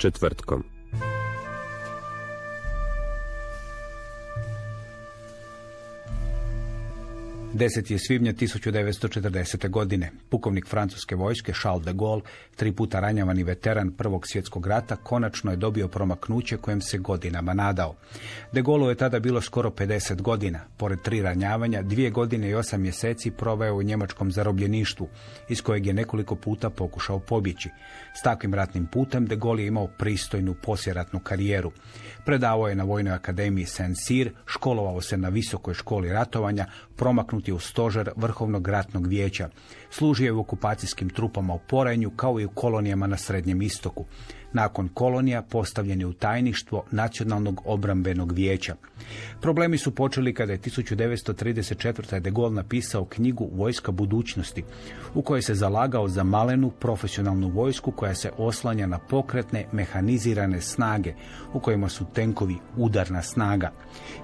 četvrtkom. 10. je svibnja 1940. godine. Pukovnik francuske vojske Charles de Gaulle, tri puta ranjavani veteran Prvog svjetskog rata, konačno je dobio promaknuće kojem se godinama nadao. De Gaulle je tada bilo skoro 50 godina. Pored tri ranjavanja, dvije godine i osam mjeseci proveo u njemačkom zarobljeništvu, iz kojeg je nekoliko puta pokušao pobjeći. S takvim ratnim putem de Gaulle je imao pristojnu posjeratnu karijeru. Predavao je na Vojnoj akademiji Saint-Cyr, školovao se na Visokoj školi ratovanja, promaknuti u stožer Vrhovnog ratnog vijeća. Služio je u okupacijskim trupama u Porenju kao i u kolonijama na Srednjem istoku nakon kolonija postavljeni u tajništvo Nacionalnog obrambenog vijeća. Problemi su počeli kada je 1934. de Gaulle napisao knjigu Vojska budućnosti, u kojoj se zalagao za malenu profesionalnu vojsku koja se oslanja na pokretne mehanizirane snage, u kojima su tenkovi udarna snaga.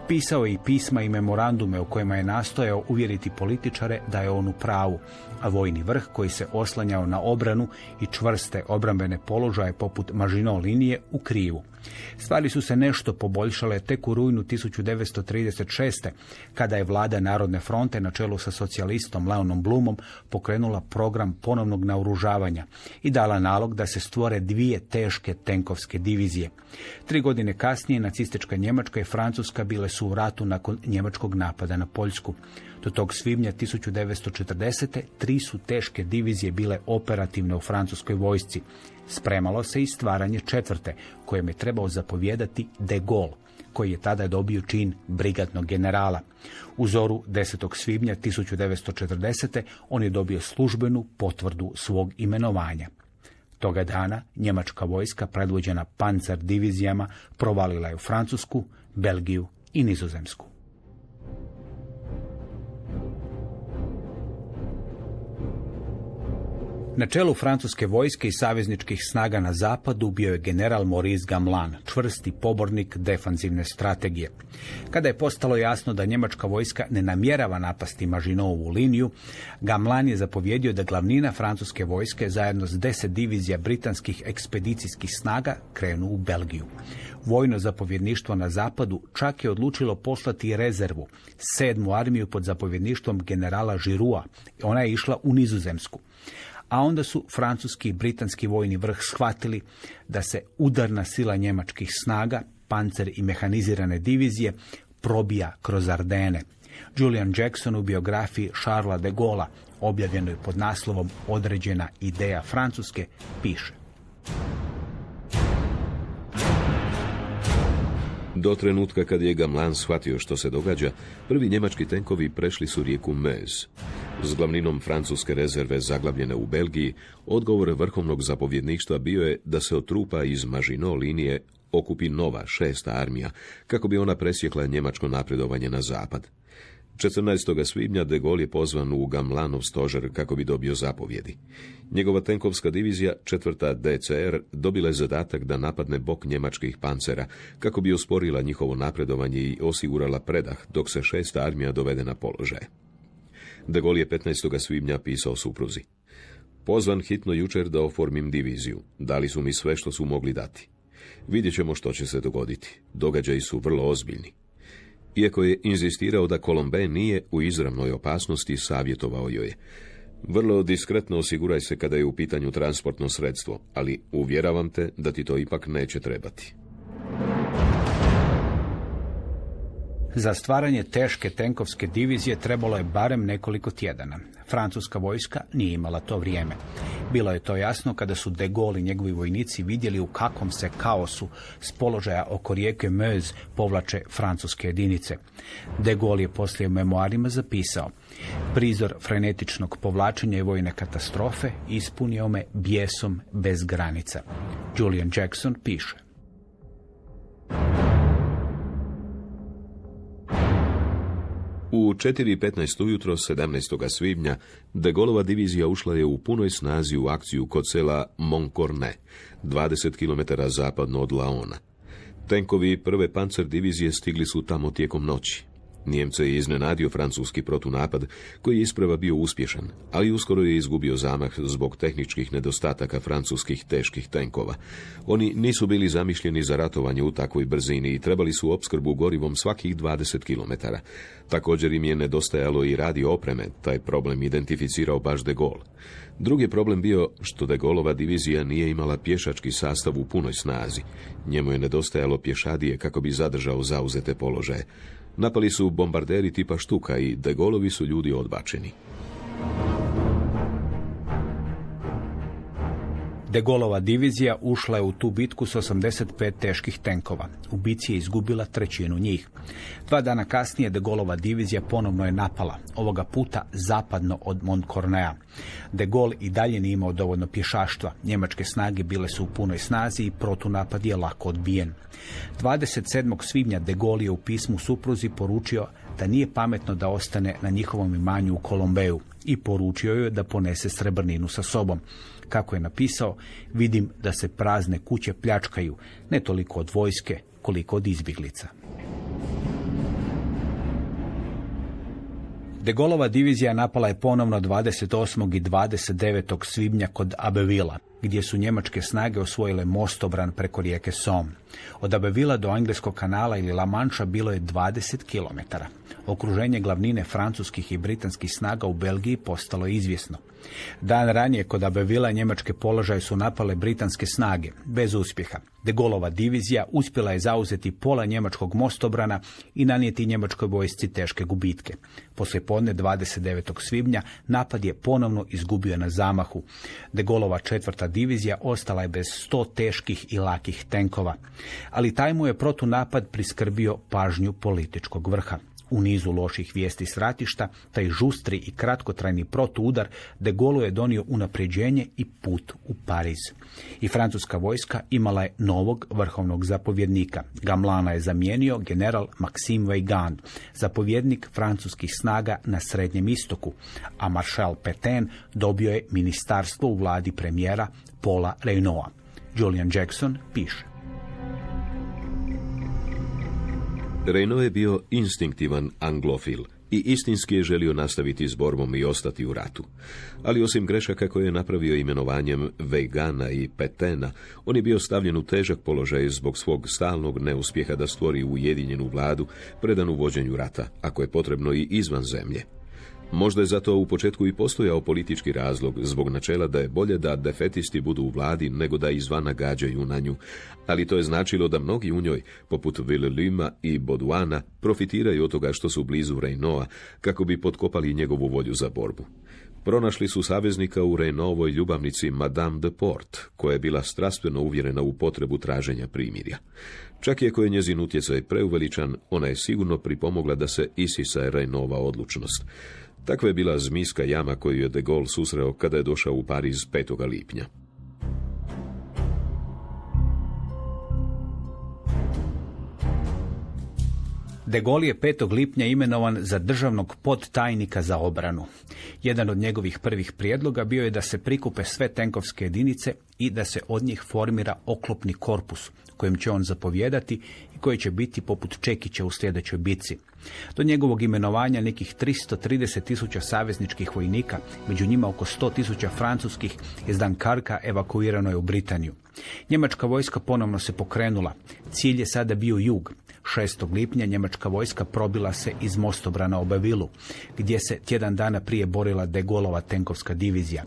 Pisao je i pisma i memorandume u kojima je nastojao uvjeriti političare da je on u pravu, a vojni vrh koji se oslanjao na obranu i čvrste obrambene položaje poput Mažino linije u krivu. Stvari su se nešto poboljšale tek u rujnu 1936. kada je vlada Narodne fronte na čelu sa socijalistom Leonom Blumom pokrenula program ponovnog naoružavanja i dala nalog da se stvore dvije teške tenkovske divizije. Tri godine kasnije nacistička Njemačka i Francuska bile su u ratu nakon njemačkog napada na Poljsku. Do tog svibnja 1940. tri su teške divizije bile operativne u francuskoj vojsci. Spremalo se i stvaranje četvrte, kojem je trebao zapovjedati de Gaulle, koji je tada dobio čin brigadnog generala. U zoru 10. svibnja 1940. on je dobio službenu potvrdu svog imenovanja. Toga dana njemačka vojska predvođena pancer divizijama provalila je u Francusku, Belgiju i Nizozemsku. Na čelu francuske vojske i savezničkih snaga na zapadu bio je general Maurice Gamelin, čvrsti pobornik defanzivne strategije. Kada je postalo jasno da njemačka vojska ne namjerava napasti Mažinovu liniju, Gamelin je zapovjedio da glavnina francuske vojske zajedno s deset divizija britanskih ekspedicijskih snaga krenu u Belgiju. Vojno zapovjedništvo na zapadu čak je odlučilo poslati rezervu, sedmu armiju pod zapovjedništvom generala Žirua. Ona je išla u Nizozemsku a onda su francuski i britanski vojni vrh shvatili da se udarna sila njemačkih snaga, pancer i mehanizirane divizije probija kroz Ardene. Julian Jackson u biografiji Charlesa de Gaulle, objavljenoj pod naslovom Određena ideja Francuske, piše. Do trenutka kad je Gamlan shvatio što se događa, prvi njemački tenkovi prešli su rijeku Mez. S glavninom francuske rezerve zaglavljene u Belgiji, odgovor vrhovnog zapovjedništva bio je da se od trupa iz Mažino linije okupi nova šesta armija, kako bi ona presjekla njemačko napredovanje na zapad. 14. svibnja de Gaulle je pozvan u Gamlanov stožer kako bi dobio zapovjedi. Njegova tenkovska divizija, četvrta DCR, dobila je zadatak da napadne bok njemačkih pancera, kako bi usporila njihovo napredovanje i osigurala predah, dok se šesta armija dovede na položaj. De Gaulle je 15. svibnja pisao supruzi. Pozvan hitno jučer da oformim diviziju. Dali su mi sve što su mogli dati. Vidjet ćemo što će se dogoditi. Događaji su vrlo ozbiljni. Iako je inzistirao da Kolombe nije u izravnoj opasnosti, savjetovao joj. Vrlo diskretno osiguraj se kada je u pitanju transportno sredstvo, ali uvjeravam te da ti to ipak neće trebati. Za stvaranje teške tenkovske divizije trebalo je barem nekoliko tjedana. Francuska vojska nije imala to vrijeme. Bilo je to jasno kada su De Gaulle i njegovi vojnici vidjeli u kakvom se kaosu s položaja oko rijeke Meuse povlače francuske jedinice. De Gaulle je poslije u memoarima zapisao Prizor frenetičnog povlačenja i vojne katastrofe ispunio me bijesom bez granica. Julian Jackson piše. U 4.15 ujutro 17. svibnja De Golova divizija ušla je u punoj snazi u akciju kod sela Moncorne, 20 km zapadno od Laona. Tenkovi prve pancer divizije stigli su tamo tijekom noći. Njemce je iznenadio francuski protunapad, koji je isprava bio uspješan, ali uskoro je izgubio zamah zbog tehničkih nedostataka francuskih teških tenkova. Oni nisu bili zamišljeni za ratovanje u takvoj brzini i trebali su opskrbu gorivom svakih 20 km. Također im je nedostajalo i radio opreme, taj problem identificirao baš de Gaulle. Drugi problem bio što de Gaulleova divizija nije imala pješački sastav u punoj snazi. Njemu je nedostajalo pješadije kako bi zadržao zauzete položaje. Napali su bombarderi tipa štuka i de Gaulovi su ljudi odbačeni. De Gaulleova divizija ušla je u tu bitku s 85 teških tenkova. U bici je izgubila trećinu njih. Dva dana kasnije De Gaulleova divizija ponovno je napala, ovoga puta zapadno od Montcornea. De Gaulle i dalje nije imao dovoljno pješaštva. Njemačke snage bile su u punoj snazi i protunapad je lako odbijen. 27. svibnja De Gaulle je u pismu supruzi poručio da nije pametno da ostane na njihovom imanju u Kolombeju i poručio joj da ponese srebrninu sa sobom. Kako je napisao, vidim da se prazne kuće pljačkaju, ne toliko od vojske, koliko od izbjeglica. De Golova divizija napala je ponovno 28. i 29. svibnja kod Abevila, gdje su njemačke snage osvojile mostobran preko rijeke Somme. Od Abevila do Engleskog kanala ili La Mancha bilo je 20 km. Okruženje glavnine francuskih i britanskih snaga u Belgiji postalo je izvjesno. Dan ranije kod Abevila njemačke položaje su napale britanske snage, bez uspjeha. De Golova divizija uspjela je zauzeti pola njemačkog mostobrana i nanijeti njemačkoj vojsci teške gubitke. Poslije podne 29. svibnja napad je ponovno izgubio na zamahu. De Golova četvrta divizija ostala je bez sto teških i lakih tenkova. Ali taj mu je protunapad priskrbio pažnju političkog vrha. U nizu loših vijesti s ratišta, taj žustri i kratkotrajni protuudar de Gaulle je donio unapređenje i put u Pariz. I francuska vojska imala je novog vrhovnog zapovjednika. Gamlana je zamijenio general Maxime Weygand, zapovjednik francuskih snaga na Srednjem istoku, a maršal Petain dobio je ministarstvo u vladi premijera Paula Reynaud. Julian Jackson piše. Reynaud je bio instinktivan anglofil i istinski je želio nastaviti s borbom i ostati u ratu. Ali osim grešaka koje je napravio imenovanjem Vejgana i Petena, on je bio stavljen u težak položaj zbog svog stalnog neuspjeha da stvori ujedinjenu vladu predanu vođenju rata, ako je potrebno i izvan zemlje. Možda je zato u početku i postojao politički razlog zbog načela da je bolje da defetisti budu u vladi nego da izvana gađaju na nju, ali to je značilo da mnogi u njoj, poput Villelima i Boduana, profitiraju od toga što su blizu Reynoa kako bi potkopali njegovu volju za borbu. Pronašli su saveznika u Reynovoj ljubavnici Madame de Port, koja je bila strastveno uvjerena u potrebu traženja primirja. Čak je je njezin utjecaj preuveličan, ona je sigurno pripomogla da se isisa Reynova odlučnost. Takva je bila zmijska jama koju je de Gaulle susreo kada je došao u Pariz 5. lipnja. De Gaulle je 5. lipnja imenovan za državnog podtajnika za obranu. Jedan od njegovih prvih prijedloga bio je da se prikupe sve tenkovske jedinice i da se od njih formira oklopni korpus, kojim će on zapovjedati i koji će biti poput Čekića u sljedećoj bitci. Do njegovog imenovanja nekih 330 tisuća savezničkih vojnika, među njima oko 100 tisuća francuskih, iz Dankarka evakuirano je u Britaniju. Njemačka vojska ponovno se pokrenula. Cilj je sada bio jug. 6. lipnja njemačka vojska probila se iz mostobrana Obavilu, gdje se tjedan dana prije borila de Golova tenkovska divizija.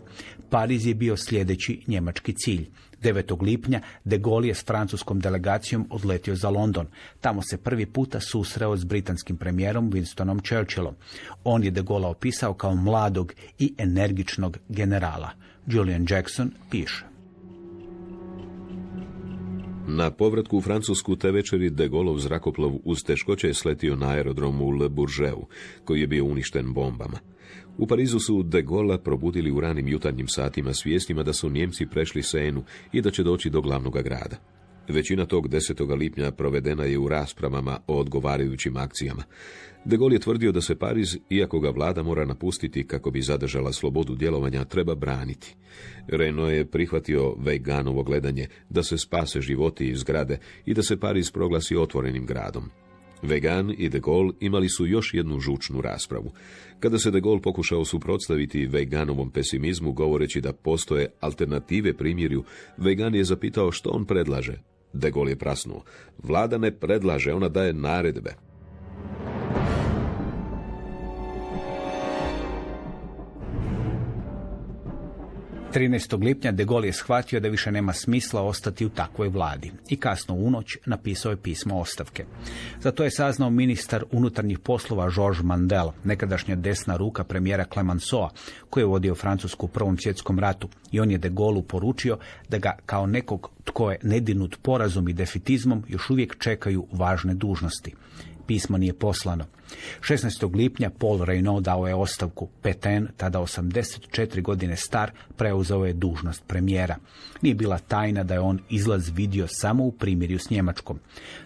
Pariz je bio sljedeći njemački cilj. 9. lipnja de Gaulle je s francuskom delegacijom odletio za London. Tamo se prvi puta susreo s britanskim premijerom Winstonom Churchillom. On je de Gaulle opisao kao mladog i energičnog generala. Julian Jackson piše. Na povratku u Francusku te večeri de Gaulleov zrakoplov uz teškoće je sletio na aerodromu u Le Bourgeu, koji je bio uništen bombama. U Parizu su de Gaulle probudili u ranim jutarnjim satima svijestima da su Njemci prešli Senu i da će doći do glavnog grada. Većina tog 10. lipnja provedena je u raspravama o odgovarajućim akcijama. De Gaulle je tvrdio da se Pariz, iako ga vlada mora napustiti kako bi zadržala slobodu djelovanja, treba braniti. Reno je prihvatio Veganovo gledanje da se spase životi iz zgrade i da se Pariz proglasi otvorenim gradom. Vegan i de Gaulle imali su još jednu žučnu raspravu. Kada se de Gaulle pokušao suprotstaviti Veganovom pesimizmu govoreći da postoje alternative primjerju, Vegan je zapitao što on predlaže. De Gaulle je prasnuo. Vlada ne predlaže, ona daje naredbe. 13. lipnja de Gaulle je shvatio da više nema smisla ostati u takvoj vladi i kasno u noć napisao je pismo ostavke. Za to je saznao ministar unutarnjih poslova Georges Mandel, nekadašnja desna ruka premijera Clemenceau, koji je vodio Francusku u Prvom svjetskom ratu i on je de Gaulle poručio da ga kao nekog tko je nedinut porazom i defitizmom još uvijek čekaju važne dužnosti pismo nije poslano. 16. lipnja Paul Reynaud dao je ostavku. Petain, tada 84 godine star, preuzeo je dužnost premijera. Nije bila tajna da je on izlaz vidio samo u primirju s Njemačkom.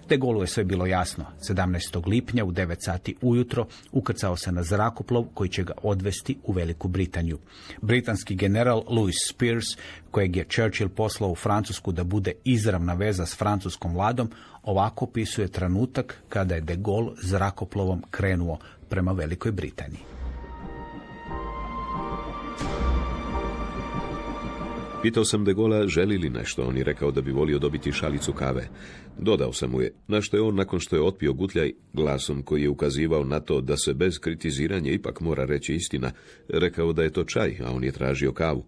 De Gaulle je sve bilo jasno. 17. lipnja u 9 sati ujutro ukrcao se na zrakoplov koji će ga odvesti u Veliku Britaniju. Britanski general Louis Spears, kojeg je Churchill poslao u Francusku da bude izravna veza s francuskom vladom, ovako opisuje trenutak kada je de Gaulle zrakoplovom krenuo prema Velikoj Britaniji. Pitao sam de Gola želi li nešto, on je rekao da bi volio dobiti šalicu kave. Dodao sam mu je, na što je on nakon što je otpio gutljaj, glasom koji je ukazivao na to da se bez kritiziranja ipak mora reći istina, rekao da je to čaj, a on je tražio kavu.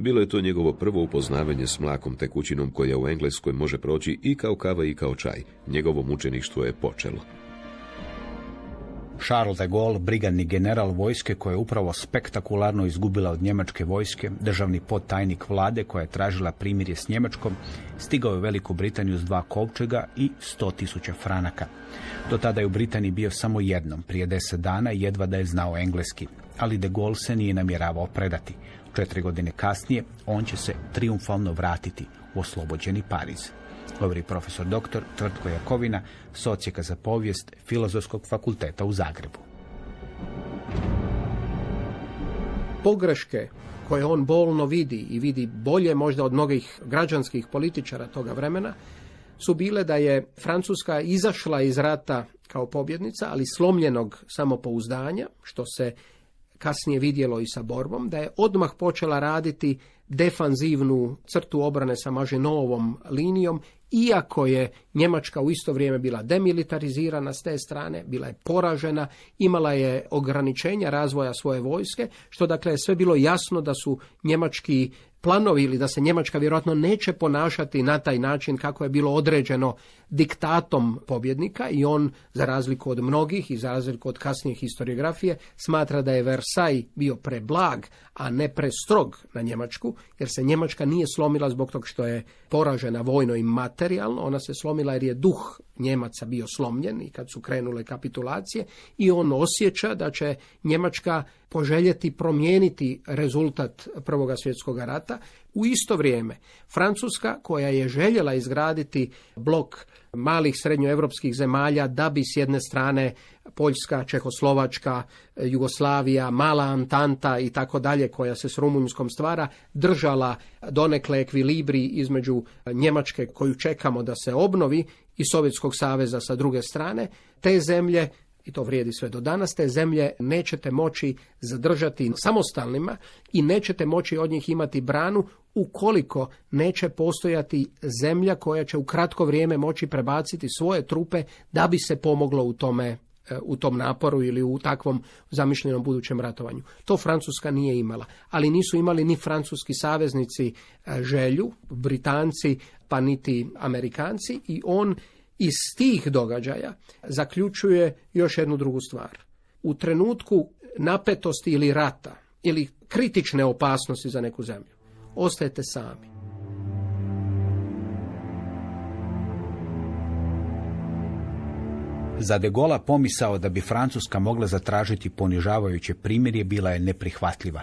Bilo je to njegovo prvo upoznavanje s mlakom tekućinom koja u Engleskoj može proći i kao kava i kao čaj. Njegovo mučeništvo je počelo. Charles de Gaulle, brigadni general vojske koja je upravo spektakularno izgubila od njemačke vojske, državni podtajnik vlade koja je tražila primirje s Njemačkom, stigao je u Veliku Britaniju s dva kovčega i sto tisuća franaka. Do tada je u Britaniji bio samo jednom, prije deset dana jedva da je znao engleski, ali de Gaulle se nije namjeravao predati. Četiri godine kasnije on će se triumfalno vratiti u oslobođeni Pariz. Govori profesor dr. Tvrtko Jakovina, socijeka za povijest Filozofskog fakulteta u Zagrebu. Pogreške koje on bolno vidi i vidi bolje možda od mnogih građanskih političara toga vremena, su bile da je Francuska izašla iz rata kao pobjednica, ali slomljenog samopouzdanja, što se kasnije vidjelo i sa borbom, da je odmah počela raditi defanzivnu crtu obrane sa Mažinovom linijom, iako je Njemačka u isto vrijeme bila demilitarizirana s te strane, bila je poražena, imala je ograničenja razvoja svoje vojske, što dakle je sve bilo jasno da su njemački planovi ili da se Njemačka vjerojatno neće ponašati na taj način kako je bilo određeno diktatom pobjednika i on, za razliku od mnogih i za razliku od kasnije historiografije, smatra da je Versailles bio preblag, a ne prestrog na Njemačku, jer se Njemačka nije slomila zbog tog što je poražena vojno i materijalno, ona se slomila jer je duh Njemaca bio slomljen i kad su krenule kapitulacije i on osjeća da će Njemačka poželjeti promijeniti rezultat Prvoga svjetskog rata. U isto vrijeme Francuska koja je željela izgraditi blok malih srednjoevropskih zemalja da bi s jedne strane Poljska, Čehoslovačka, Jugoslavija, Mala Antanta i tako dalje koja se s Rumunjskom stvara držala donekle ekvilibri između Njemačke koju čekamo da se obnovi i Sovjetskog saveza sa druge strane, te zemlje i to vrijedi sve do danas, te zemlje nećete moći zadržati samostalnima i nećete moći od njih imati branu ukoliko neće postojati zemlja koja će u kratko vrijeme moći prebaciti svoje trupe da bi se pomoglo u tome e, u tom naporu ili u takvom zamišljenom budućem ratovanju. To Francuska nije imala, ali nisu imali ni francuski saveznici e, želju, Britanci pa niti Amerikanci i on iz tih događaja zaključuje još jednu drugu stvar. U trenutku napetosti ili rata ili kritične opasnosti za neku zemlju, ostajete sami. Za de Gola pomisao da bi Francuska mogla zatražiti ponižavajuće primirje bila je neprihvatljiva.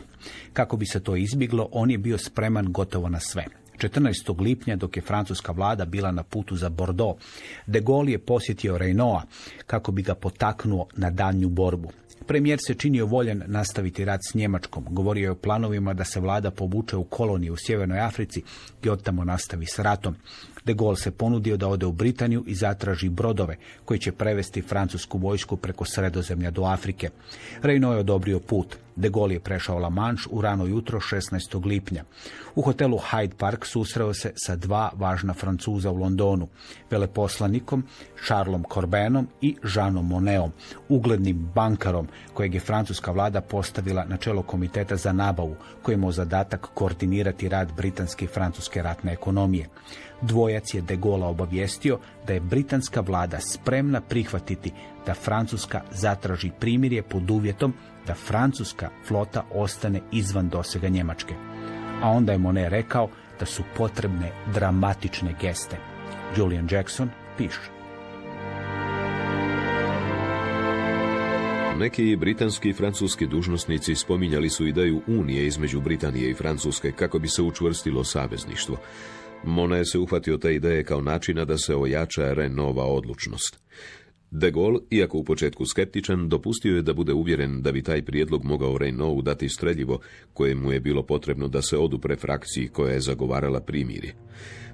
Kako bi se to izbjeglo, on je bio spreman gotovo na sve. 14. lipnja, dok je francuska vlada bila na putu za Bordeaux, de Gaulle je posjetio Reynoa kako bi ga potaknuo na danju borbu. Premijer se činio voljen nastaviti rad s Njemačkom. Govorio je o planovima da se vlada povuče u koloniju u Sjevernoj Africi i od tamo nastavi s ratom. De Gaulle se ponudio da ode u Britaniju i zatraži brodove koji će prevesti francusku vojsku preko sredozemlja do Afrike. Reyno je odobrio put. De Gaulle je prešao La Manche u rano jutro 16. lipnja. U hotelu Hyde Park susreo se sa dva važna Francuza u Londonu, veleposlanikom Charlesom Corbenom i Jeanom Moneom, uglednim bankarom kojeg je francuska vlada postavila na čelo komiteta za nabavu, koji imao zadatak koordinirati rad britanske i francuske ratne ekonomije. Dvojac je de Gaulle obavijestio da je britanska vlada spremna prihvatiti da Francuska zatraži primirje pod uvjetom da francuska flota ostane izvan dosega Njemačke. A onda je Monet rekao da su potrebne dramatične geste. Julian Jackson piše. Neki britanski i francuski dužnosnici spominjali su ideju unije između Britanije i Francuske kako bi se učvrstilo savezništvo. Monet se uhvatio te ideje kao načina da se ojača Renova odlučnost. De Gaulle, iako u početku skeptičan, dopustio je da bude uvjeren da bi taj prijedlog mogao Renault dati streljivo, koje mu je bilo potrebno da se odupre frakciji koja je zagovarala primirje.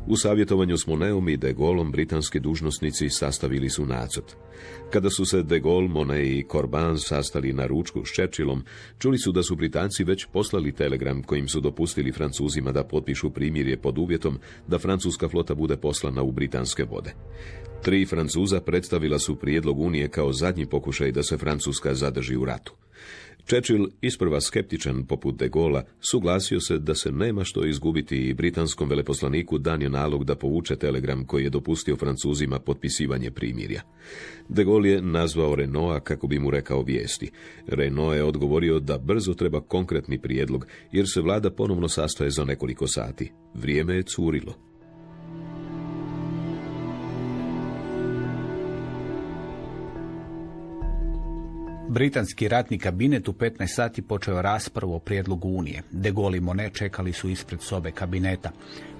U savjetovanju s Moneom i de Gaulleom britanski dužnosnici sastavili su nacrt. Kada su se de Gaulle, Monet i Corban sastali na ručku s Churchillom, čuli su da su Britanci već poslali telegram kojim su dopustili Francuzima da potpišu primirje pod uvjetom da francuska flota bude poslana u britanske vode. Tri Francuza predstavila su prijedlog Unije kao zadnji pokušaj da se Francuska zadrži u ratu. Churchill, isprva skeptičan poput de Gola, suglasio se da se nema što izgubiti i britanskom veleposlaniku dan je nalog da povuče telegram koji je dopustio Francuzima potpisivanje primirja. De Gaulle je nazvao Renaulta kako bi mu rekao vijesti. Renault je odgovorio da brzo treba konkretni prijedlog, jer se vlada ponovno sastaje za nekoliko sati. Vrijeme je curilo. Britanski ratni kabinet u 15 sati počeo raspravu o prijedlogu Unije. De Gaulle i Monet čekali su ispred sobe kabineta.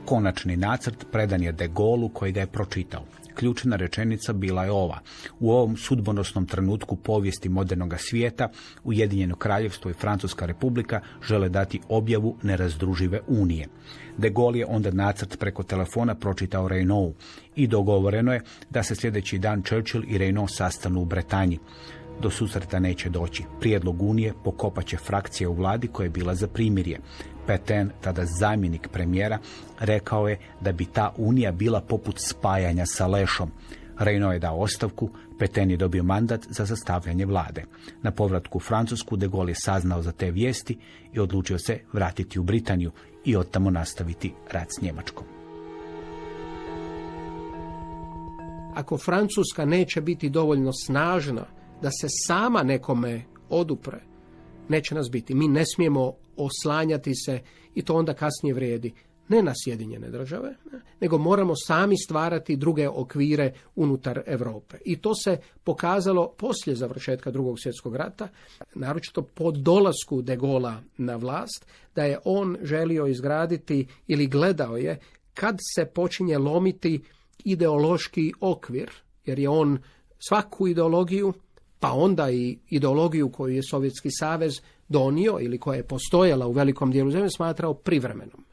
Konačni nacrt predan je De Gaullu koji ga je pročitao. Ključna rečenica bila je ova. U ovom sudbonosnom trenutku povijesti modernog svijeta Ujedinjeno kraljevstvo i Francuska republika žele dati objavu nerazdružive unije. De Gaulle je onda nacrt preko telefona pročitao Reynaud i dogovoreno je da se sljedeći dan Churchill i Reynaud sastanu u Bretanji do susreta neće doći. Prijedlog Unije pokopat će frakcije u vladi koja je bila za primirje. Peten, tada zamjenik premijera, rekao je da bi ta Unija bila poput spajanja sa Lešom. Reyno je dao ostavku, Peten je dobio mandat za sastavljanje vlade. Na povratku u Francusku de Gaulle je saznao za te vijesti i odlučio se vratiti u Britaniju i od tamo nastaviti rad s Njemačkom. Ako Francuska neće biti dovoljno snažna da se sama nekome odupre, neće nas biti. Mi ne smijemo oslanjati se i to onda kasnije vrijedi ne na Sjedinjene države, nego moramo sami stvarati druge okvire unutar Europe. I to se pokazalo poslije završetka drugog svjetskog rata, naročito po dolasku de Gola na vlast, da je on želio izgraditi ili gledao je kad se počinje lomiti ideološki okvir, jer je on svaku ideologiju pa onda i ideologiju koju je Sovjetski savez donio ili koja je postojala u velikom dijelu zemlje smatrao privremenom.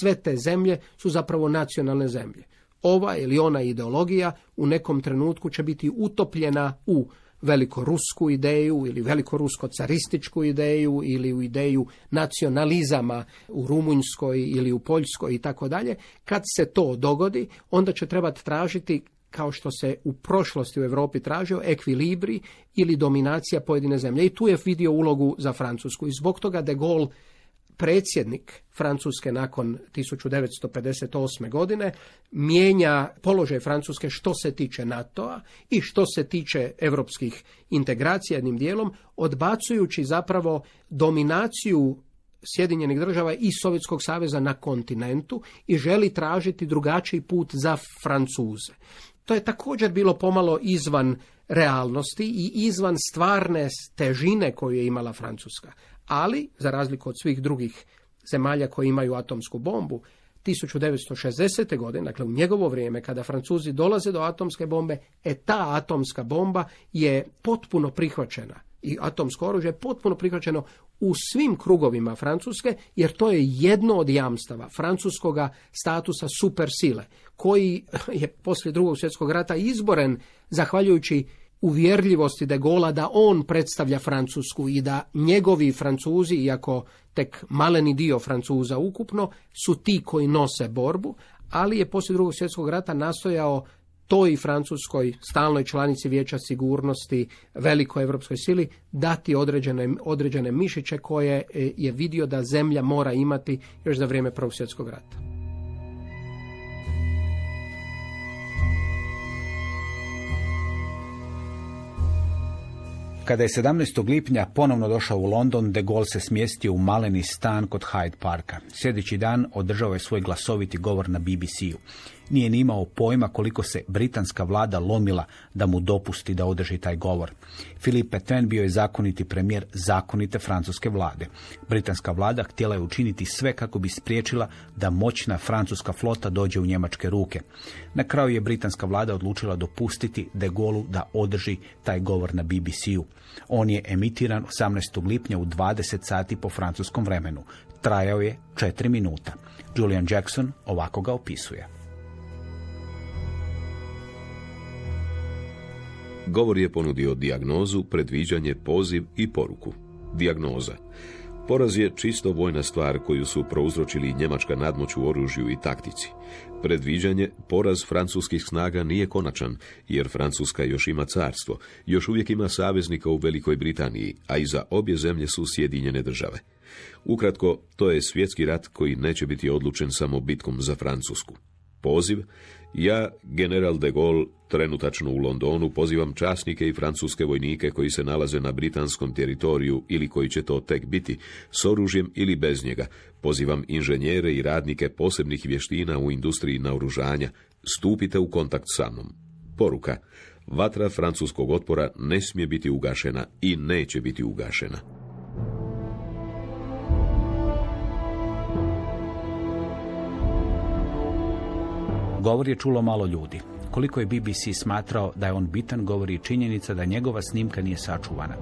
Sve te zemlje su zapravo nacionalne zemlje. Ova ili ona ideologija u nekom trenutku će biti utopljena u velikorusku ideju ili velikorusko-carističku ideju ili u ideju nacionalizama u Rumunjskoj ili u Poljskoj i tako dalje. Kad se to dogodi, onda će trebati tražiti kao što se u prošlosti u Europi tražio, ekvilibri ili dominacija pojedine zemlje. I tu je vidio ulogu za Francusku. I zbog toga de Gaulle predsjednik Francuske nakon 1958. godine mijenja položaj Francuske što se tiče NATO-a i što se tiče europskih integracija jednim dijelom, odbacujući zapravo dominaciju Sjedinjenih država i Sovjetskog saveza na kontinentu i želi tražiti drugačiji put za Francuze. To je također bilo pomalo izvan realnosti i izvan stvarne težine koju je imala Francuska. Ali, za razliku od svih drugih zemalja koji imaju atomsku bombu, 1960. godine, dakle u njegovo vrijeme, kada Francuzi dolaze do atomske bombe, e ta atomska bomba je potpuno prihvaćena i atomsko oružje je potpuno prihvaćeno u svim krugovima Francuske, jer to je jedno od jamstava francuskoga statusa supersile, koji je poslije drugog svjetskog rata izboren zahvaljujući uvjerljivosti de Gola da on predstavlja Francusku i da njegovi Francuzi, iako tek maleni dio Francuza ukupno, su ti koji nose borbu, ali je poslije drugog svjetskog rata nastojao toj Francuskoj stalnoj članici Vijeća sigurnosti, velikoj evropskoj sili, dati određene, određene mišiće koje e, je vidio da zemlja mora imati još za vrijeme Prvog svjetskog rata. Kada je 17. lipnja ponovno došao u London, de Gaulle se smjestio u maleni stan kod Hyde Parka. Sljedeći dan održao je svoj glasoviti govor na BBC-u nije ni imao pojma koliko se britanska vlada lomila da mu dopusti da održi taj govor. Philippe Petain bio je zakoniti premijer zakonite francuske vlade. Britanska vlada htjela je učiniti sve kako bi spriječila da moćna francuska flota dođe u njemačke ruke. Na kraju je britanska vlada odlučila dopustiti de Gaullu da održi taj govor na BBC-u. On je emitiran 18. lipnja u 20 sati po francuskom vremenu. Trajao je 4 minuta. Julian Jackson ovako ga opisuje. Govor je ponudio dijagnozu, predviđanje, poziv i poruku. Dijagnoza. Poraz je čisto vojna stvar koju su prouzročili njemačka nadmoć u oružju i taktici. Predviđanje, poraz francuskih snaga nije konačan, jer Francuska još ima carstvo, još uvijek ima saveznika u Velikoj Britaniji, a i za obje zemlje su Sjedinjene države. Ukratko, to je svjetski rat koji neće biti odlučen samo bitkom za Francusku. Poziv, ja, general de Gaulle, trenutačno u Londonu, pozivam časnike i francuske vojnike koji se nalaze na britanskom teritoriju ili koji će to tek biti, s oružjem ili bez njega. Pozivam inženjere i radnike posebnih vještina u industriji naoružanja. Stupite u kontakt sa mnom. Poruka. Vatra francuskog otpora ne smije biti ugašena i neće biti ugašena. Govor je čulo malo ljudi. Koliko je BBC smatrao da je on bitan, govori činjenica da njegova snimka nije sačuvana.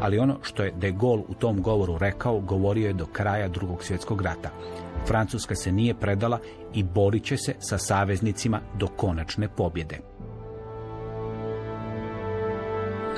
Ali ono što je de Gaulle u tom govoru rekao, govorio je do kraja drugog svjetskog rata. Francuska se nije predala i borit će se sa saveznicima do konačne pobjede.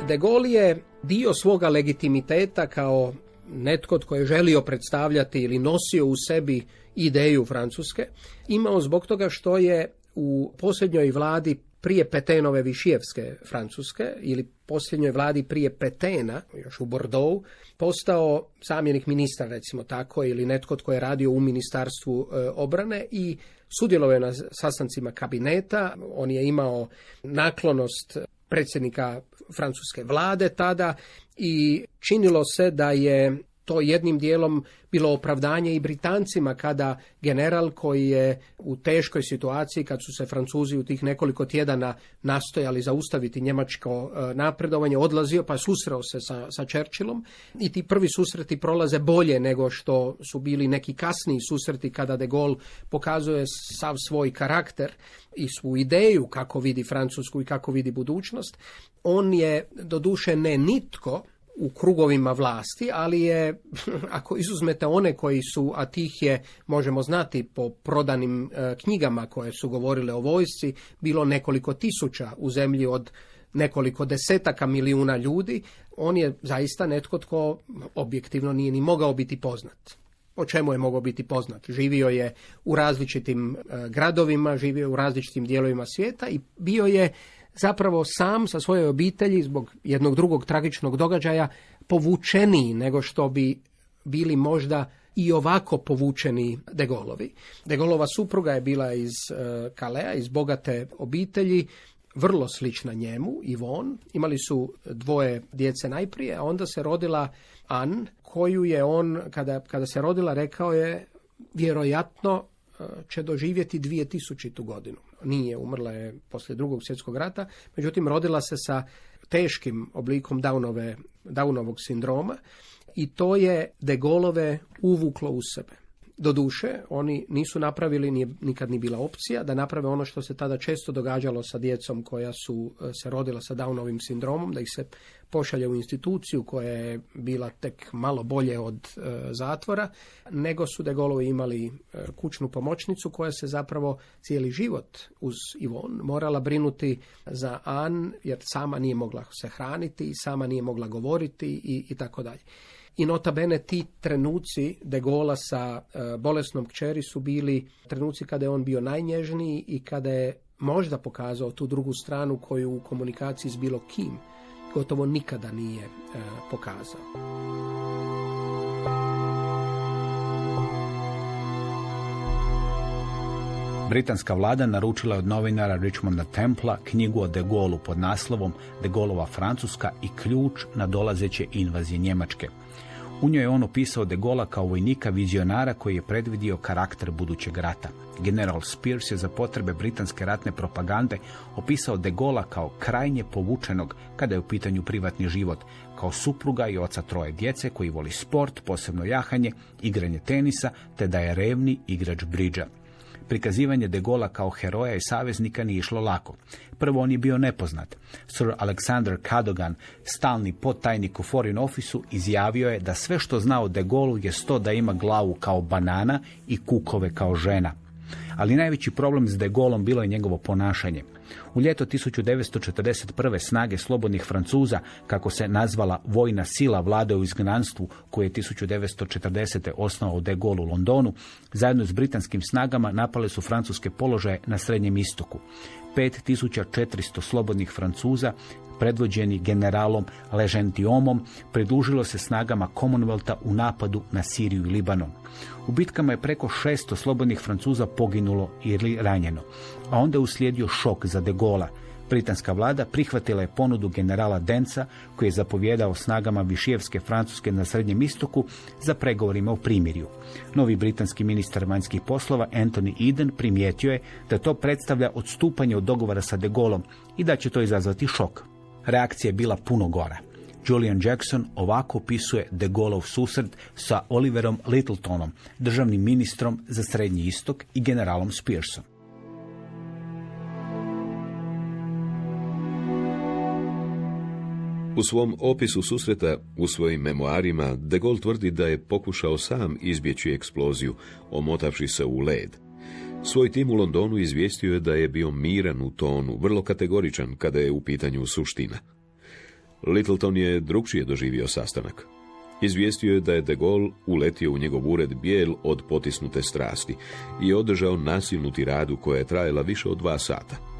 De Gaulle je dio svoga legitimiteta kao netko tko je želio predstavljati ili nosio u sebi ideju Francuske, imao zbog toga što je u posljednjoj vladi prije Petenove Višijevske Francuske ili posljednjoj vladi prije Petena, još u Bordeaux, postao zamjenik ministra, recimo tako, ili netko tko je radio u ministarstvu e, obrane i sudjelovao je na sastancima kabineta. On je imao naklonost predsjednika francuske vlade tada i činilo se da je to jednim dijelom bilo opravdanje i Britancima kada general koji je u teškoj situaciji kad su se Francuzi u tih nekoliko tjedana nastojali zaustaviti njemačko e, napredovanje odlazio pa susreo se sa, sa Churchillom i ti prvi susreti prolaze bolje nego što su bili neki kasniji susreti kada de Gaulle pokazuje sav svoj karakter i svu ideju kako vidi Francusku i kako vidi budućnost. On je doduše ne nitko u krugovima vlasti, ali je, ako izuzmete one koji su, a tih je, možemo znati po prodanim e, knjigama koje su govorile o vojsci, bilo nekoliko tisuća u zemlji od nekoliko desetaka milijuna ljudi, on je zaista netko tko objektivno nije ni mogao biti poznat. O čemu je mogao biti poznat? Živio je u različitim e, gradovima, živio je u različitim dijelovima svijeta i bio je zapravo sam sa svojoj obitelji zbog jednog drugog tragičnog događaja povučeniji nego što bi bili možda i ovako povučeni Degolovi. Degolova supruga je bila iz e, Kalea, iz bogate obitelji, vrlo slična njemu, Ivon. Imali su dvoje djece najprije, a onda se rodila An, koju je on, kada, kada se rodila, rekao je vjerojatno e, će doživjeti 2000. godinu. Nije, umrla je poslije drugog svjetskog rata, međutim rodila se sa teškim oblikom Downove, Downovog sindroma i to je De Golove uvuklo u sebe. Doduše, oni nisu napravili, nije nikad ni bila opcija, da naprave ono što se tada često događalo sa djecom koja su e, se rodila sa Downovim sindromom, da ih se pošalje u instituciju koja je bila tek malo bolje od e, zatvora, nego su de Gaulovi imali e, kućnu pomoćnicu koja se zapravo cijeli život uz Ivon morala brinuti za An, jer sama nije mogla se hraniti, sama nije mogla govoriti i, i tako dalje. I nota bene ti trenuci de Gola sa e, bolesnom kćeri su bili trenuci kada je on bio najnježniji i kada je možda pokazao tu drugu stranu koju u komunikaciji s bilo kim gotovo nikada nije e, pokazao. Britanska vlada naručila je od novinara Richmonda Templa knjigu o De Gauleu pod naslovom De Gaulova Francuska i ključ na dolazeće invazije Njemačke. U njoj je on opisao de Gola kao vojnika vizionara koji je predvidio karakter budućeg rata. General Spears je za potrebe britanske ratne propagande opisao de Gola kao krajnje povučenog kada je u pitanju privatni život, kao supruga i oca troje djece koji voli sport, posebno jahanje, igranje tenisa, te da je revni igrač bridža. Prikazivanje de Gola kao heroja i saveznika nije išlo lako. Prvo on je bio nepoznat. Sir Alexander Cadogan, stalni potajnik u Foreign Officeu, izjavio je da sve što zna o de Gauleu je sto da ima glavu kao banana i kukove kao žena. Ali najveći problem s de Gaulom bilo je njegovo ponašanje. U ljeto 1941. snage slobodnih Francuza, kako se nazvala vojna sila vlade u izgnanstvu koje je 1940. osnovao de Gaulle u Londonu, zajedno s britanskim snagama napale su francuske položaje na Srednjem istoku. 5400 slobodnih Francuza predvođeni generalom Legentiomom, pridružilo se snagama Commonwealtha u napadu na Siriju i Libanon. U bitkama je preko 600 slobodnih Francuza poginulo ili ranjeno, a onda je uslijedio šok za de Gola. Britanska vlada prihvatila je ponudu generala Denca, koji je zapovjedao snagama Višijevske Francuske na Srednjem istoku, za pregovorima o primirju. Novi britanski ministar vanjskih poslova Anthony Eden primijetio je da to predstavlja odstupanje od dogovora sa de Gaulom i da će to izazvati šok. Reakcija je bila puno gora. Julian Jackson ovako opisuje de Gaulleov susret sa Oliverom Littletonom, državnim ministrom za Srednji istok i generalom Spearsom. U svom opisu susreta u svojim memoarima de Gaulle tvrdi da je pokušao sam izbjeći eksploziju, omotavši se u led. Svoj tim u Londonu izvijestio je da je bio miran u tonu, vrlo kategoričan kada je u pitanju suština. Littleton je drugčije doživio sastanak. Izvijestio je da je de Gaulle uletio u njegov ured bijel od potisnute strasti i održao nasilnu tiradu koja je trajala više od dva sata.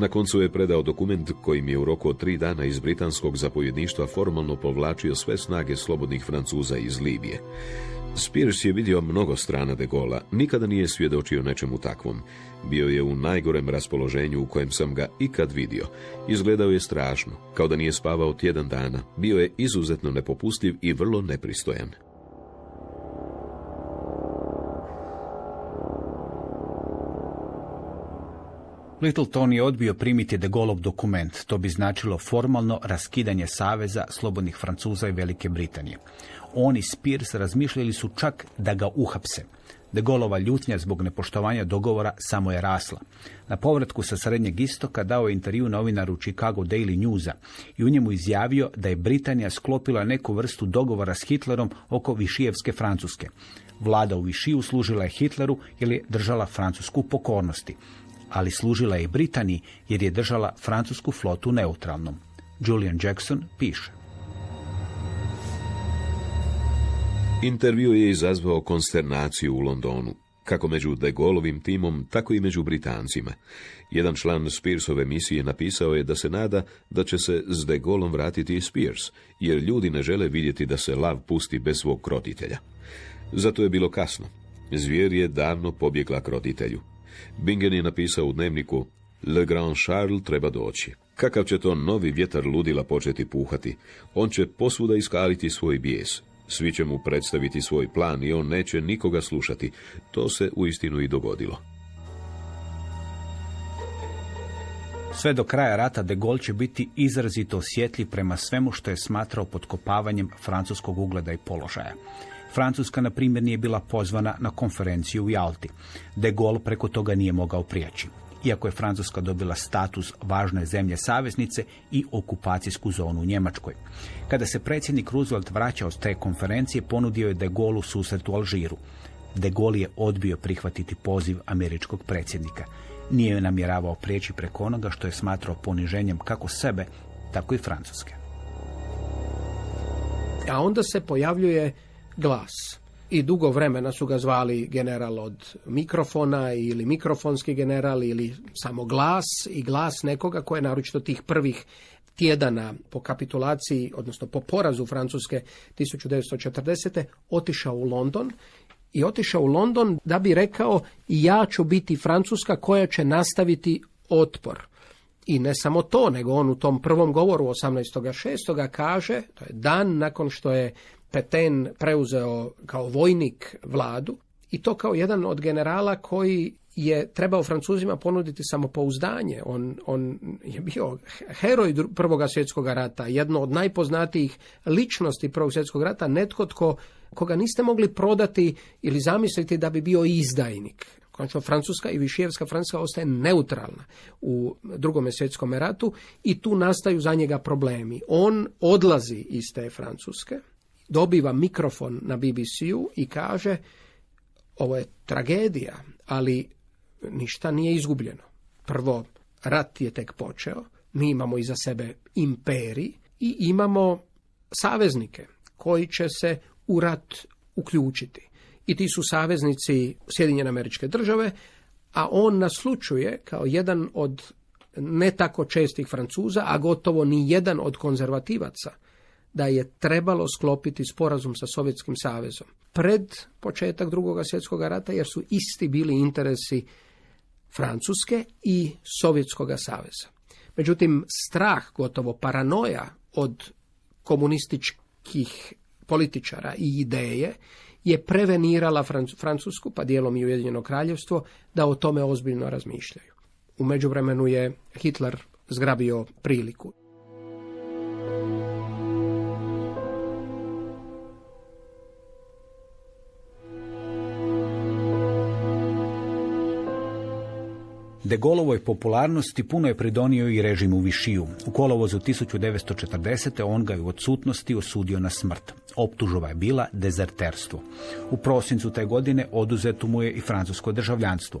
Na koncu je predao dokument kojim je u roku od tri dana iz britanskog zapovjedništva formalno povlačio sve snage slobodnih Francuza iz Libije. Spears je vidio mnogo strana de Gola, nikada nije svjedočio nečemu takvom. Bio je u najgorem raspoloženju u kojem sam ga ikad vidio. Izgledao je strašno, kao da nije spavao tjedan dana. Bio je izuzetno nepopustljiv i vrlo nepristojan. Littleton je odbio primiti de Gaulleov dokument. To bi značilo formalno raskidanje saveza slobodnih Francuza i Velike Britanije. On i Spears razmišljali su čak da ga uhapse. De Gaulleova ljutnja zbog nepoštovanja dogovora samo je rasla. Na povratku sa Srednjeg istoka dao je intervju novinaru Chicago Daily Newsa i u njemu izjavio da je Britanija sklopila neku vrstu dogovora s Hitlerom oko Višijevske Francuske. Vlada u Višiju služila je Hitleru jer je držala Francusku pokornosti. Ali služila je i Britaniji jer je držala francusku flotu neutralnom. Julian Jackson piše. Intervju je izazvao konsternaciju u Londonu, kako među De Gaulleovim timom, tako i među Britancima. Jedan član Spearsove misije napisao je da se nada da će se s De Gaulleom vratiti i Spears, jer ljudi ne žele vidjeti da se lav pusti bez svog krotitelja. Zato je bilo kasno. Zvijer je davno pobjegla krotitelju. Bingen je napisao u dnevniku Le Grand Charles treba doći. Kakav će to novi vjetar ludila početi puhati? On će posvuda iskaliti svoj bijes. Svi će mu predstaviti svoj plan i on neće nikoga slušati. To se uistinu i dogodilo. Sve do kraja rata de Gaulle će biti izrazito osjetljiv prema svemu što je smatrao potkopavanjem francuskog ugleda i položaja. Francuska, na primjer, nije bila pozvana na konferenciju u Jalti. De Gaulle preko toga nije mogao prijeći. Iako je Francuska dobila status važne zemlje saveznice i okupacijsku zonu u Njemačkoj. Kada se predsjednik Roosevelt vraćao s te konferencije, ponudio je De Gaulle susret u Alžiru. De Gaulle je odbio prihvatiti poziv američkog predsjednika. Nije je namjeravao prijeći preko onoga što je smatrao poniženjem kako sebe, tako i Francuske. A onda se pojavljuje glas. I dugo vremena su ga zvali general od mikrofona ili mikrofonski general ili samo glas i glas nekoga koje je naročito tih prvih tjedana po kapitulaciji, odnosno po porazu Francuske 1940. otišao u London i otišao u London da bi rekao ja ću biti Francuska koja će nastaviti otpor. I ne samo to, nego on u tom prvom govoru 18.6. kaže, to je dan nakon što je Petain preuzeo kao vojnik vladu i to kao jedan od generala koji je trebao Francuzima ponuditi samopouzdanje. On, on je bio heroj Prvoga svjetskog rata, jedno od najpoznatijih ličnosti Prvog svjetskog rata, netko tko, koga niste mogli prodati ili zamisliti da bi bio izdajnik. Konačno, Francuska i Višijevska Francuska ostaje neutralna u drugom svjetskom ratu i tu nastaju za njega problemi. On odlazi iz te Francuske, dobiva mikrofon na BBC-u i kaže ovo je tragedija, ali ništa nije izgubljeno. Prvo, rat je tek počeo, mi imamo iza sebe imperij i imamo saveznike koji će se u rat uključiti. I ti su saveznici Sjedinjene američke države, a on naslučuje kao jedan od ne tako čestih Francuza, a gotovo ni jedan od konzervativaca, da je trebalo sklopiti sporazum sa Sovjetskim savezom pred početak drugog svjetskog rata jer su isti bili interesi Francuske i Sovjetskog saveza. Međutim, strah, gotovo paranoja od komunističkih političara i ideje je prevenirala Francusku, pa dijelom i Ujedinjeno kraljevstvo, da o tome ozbiljno razmišljaju. U međuvremenu je Hitler zgrabio priliku. De Golovoj popularnosti puno je pridonio i režim u Višiju. U kolovozu 1940. on ga je u odsutnosti osudio na smrt. Optužova je bila dezerterstvo. U prosincu te godine oduzeto mu je i francusko državljanstvo.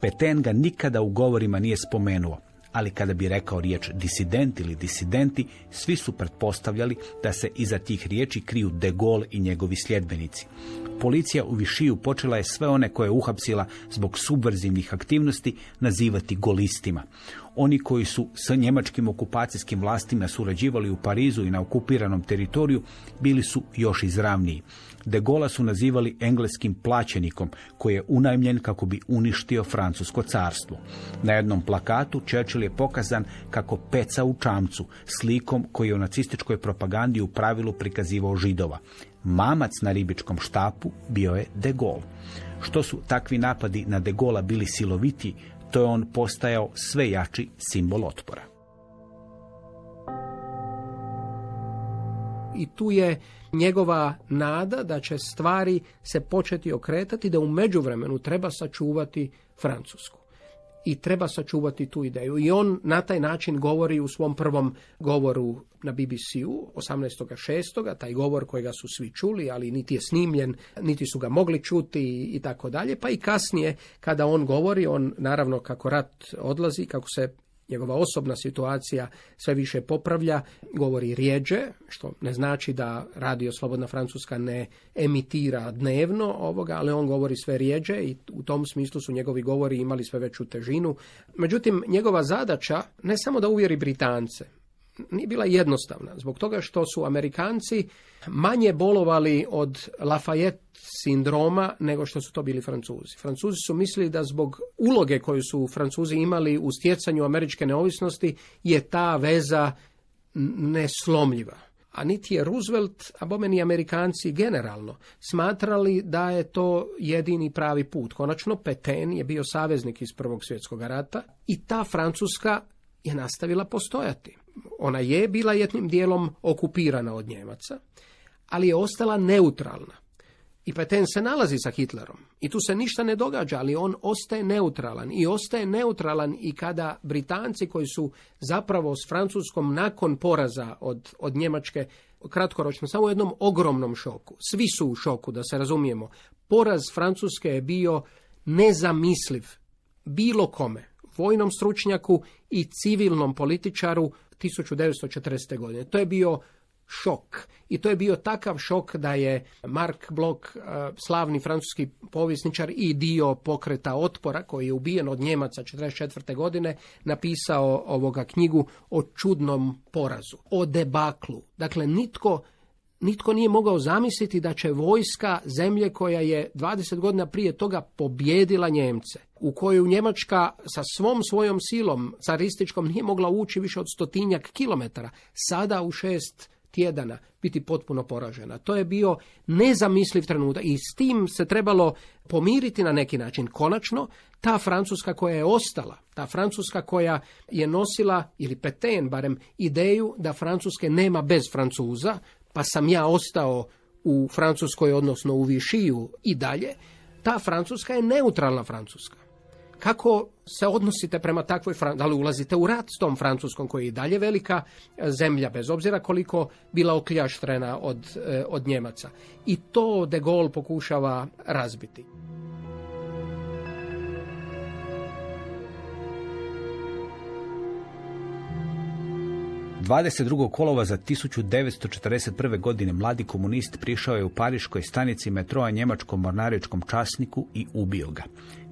Peten ga nikada u govorima nije spomenuo, ali kada bi rekao riječ disident ili disidenti, svi su pretpostavljali da se iza tih riječi kriju De Gaulle i njegovi sljedbenici. Policija u Višiju počela je sve one koje je uhapsila zbog subverzivnih aktivnosti nazivati golistima. Oni koji su s njemačkim okupacijskim vlastima surađivali u Parizu i na okupiranom teritoriju bili su još izravniji. De Gola su nazivali engleskim plaćenikom koji je unajmljen kako bi uništio francusko carstvo. Na jednom plakatu Churchill je pokazan kako peca u čamcu, slikom koji je u nacističkoj propagandi u pravilu prikazivao židova. Mamac na ribičkom štapu bio je De Gaulle. Što su takvi napadi na De Gola bili siloviti, to je on postajao sve jači simbol otpora. I tu je njegova nada da će stvari se početi okretati, da u međuvremenu treba sačuvati Francusku. i treba sačuvati tu ideju. I on na taj način govori u svom prvom govoru na BBC-u 18.6. taj govor kojega su svi čuli, ali niti je snimljen, niti su ga mogli čuti i tako dalje. Pa i kasnije kada on govori, on naravno kako rat odlazi, kako se njegova osobna situacija sve više popravlja, govori rijeđe, što ne znači da radio Slobodna Francuska ne emitira dnevno ovoga, ali on govori sve rijeđe i u tom smislu su njegovi govori imali sve veću težinu. Međutim, njegova zadaća ne samo da uvjeri Britance, nije bila jednostavna, zbog toga što su Amerikanci manje bolovali od Lafayette sindroma nego što su to bili Francuzi. Francuzi su mislili da zbog uloge koju su Francuzi imali u stjecanju američke neovisnosti je ta veza neslomljiva. A niti je Roosevelt, a bome ni Amerikanci generalno, smatrali da je to jedini pravi put. Konačno, Petain je bio saveznik iz Prvog svjetskog rata i ta Francuska je nastavila postojati. Ona je bila jednim dijelom okupirana od Njemaca, ali je ostala neutralna. I Petain se nalazi sa Hitlerom i tu se ništa ne događa, ali on ostaje neutralan i ostaje neutralan i kada Britanci koji su zapravo s Francuskom nakon poraza od, od Njemačke kratkoročno samo u jednom ogromnom šoku. Svi su u šoku, da se razumijemo. Poraz Francuske je bio nezamisliv bilo kome, vojnom stručnjaku i civilnom političaru 1940. godine. To je bio šok. I to je bio takav šok da je Mark Bloch, eh, slavni francuski povjesničar i dio pokreta otpora, koji je ubijen od Njemaca 1944. godine, napisao ovoga knjigu o čudnom porazu, o debaklu. Dakle, nitko Nitko nije mogao zamisliti da će vojska zemlje koja je 20 godina prije toga pobjedila Njemce, u koju Njemačka sa svom svojom silom carističkom nije mogla ući više od stotinjak kilometara, sada u šest tjedana biti potpuno poražena. To je bio nezamisliv trenutak i s tim se trebalo pomiriti na neki način. Konačno, ta Francuska koja je ostala, ta Francuska koja je nosila, ili Petain barem, ideju da Francuske nema bez Francuza, pa sam ja ostao u Francuskoj, odnosno u Višiju i dalje, ta Francuska je neutralna Francuska. Kako se odnosite prema takvoj Francuskoj? Da li ulazite u rat s tom Francuskom koja je i dalje velika e, zemlja, bez obzira koliko bila okljaštrena od, e, od Njemaca. I to de Gaulle pokušava razbiti. 22. kolova za 1941. godine mladi komunist prišao je u pariškoj stanici metroa njemačkom mornaričkom časniku i ubio ga.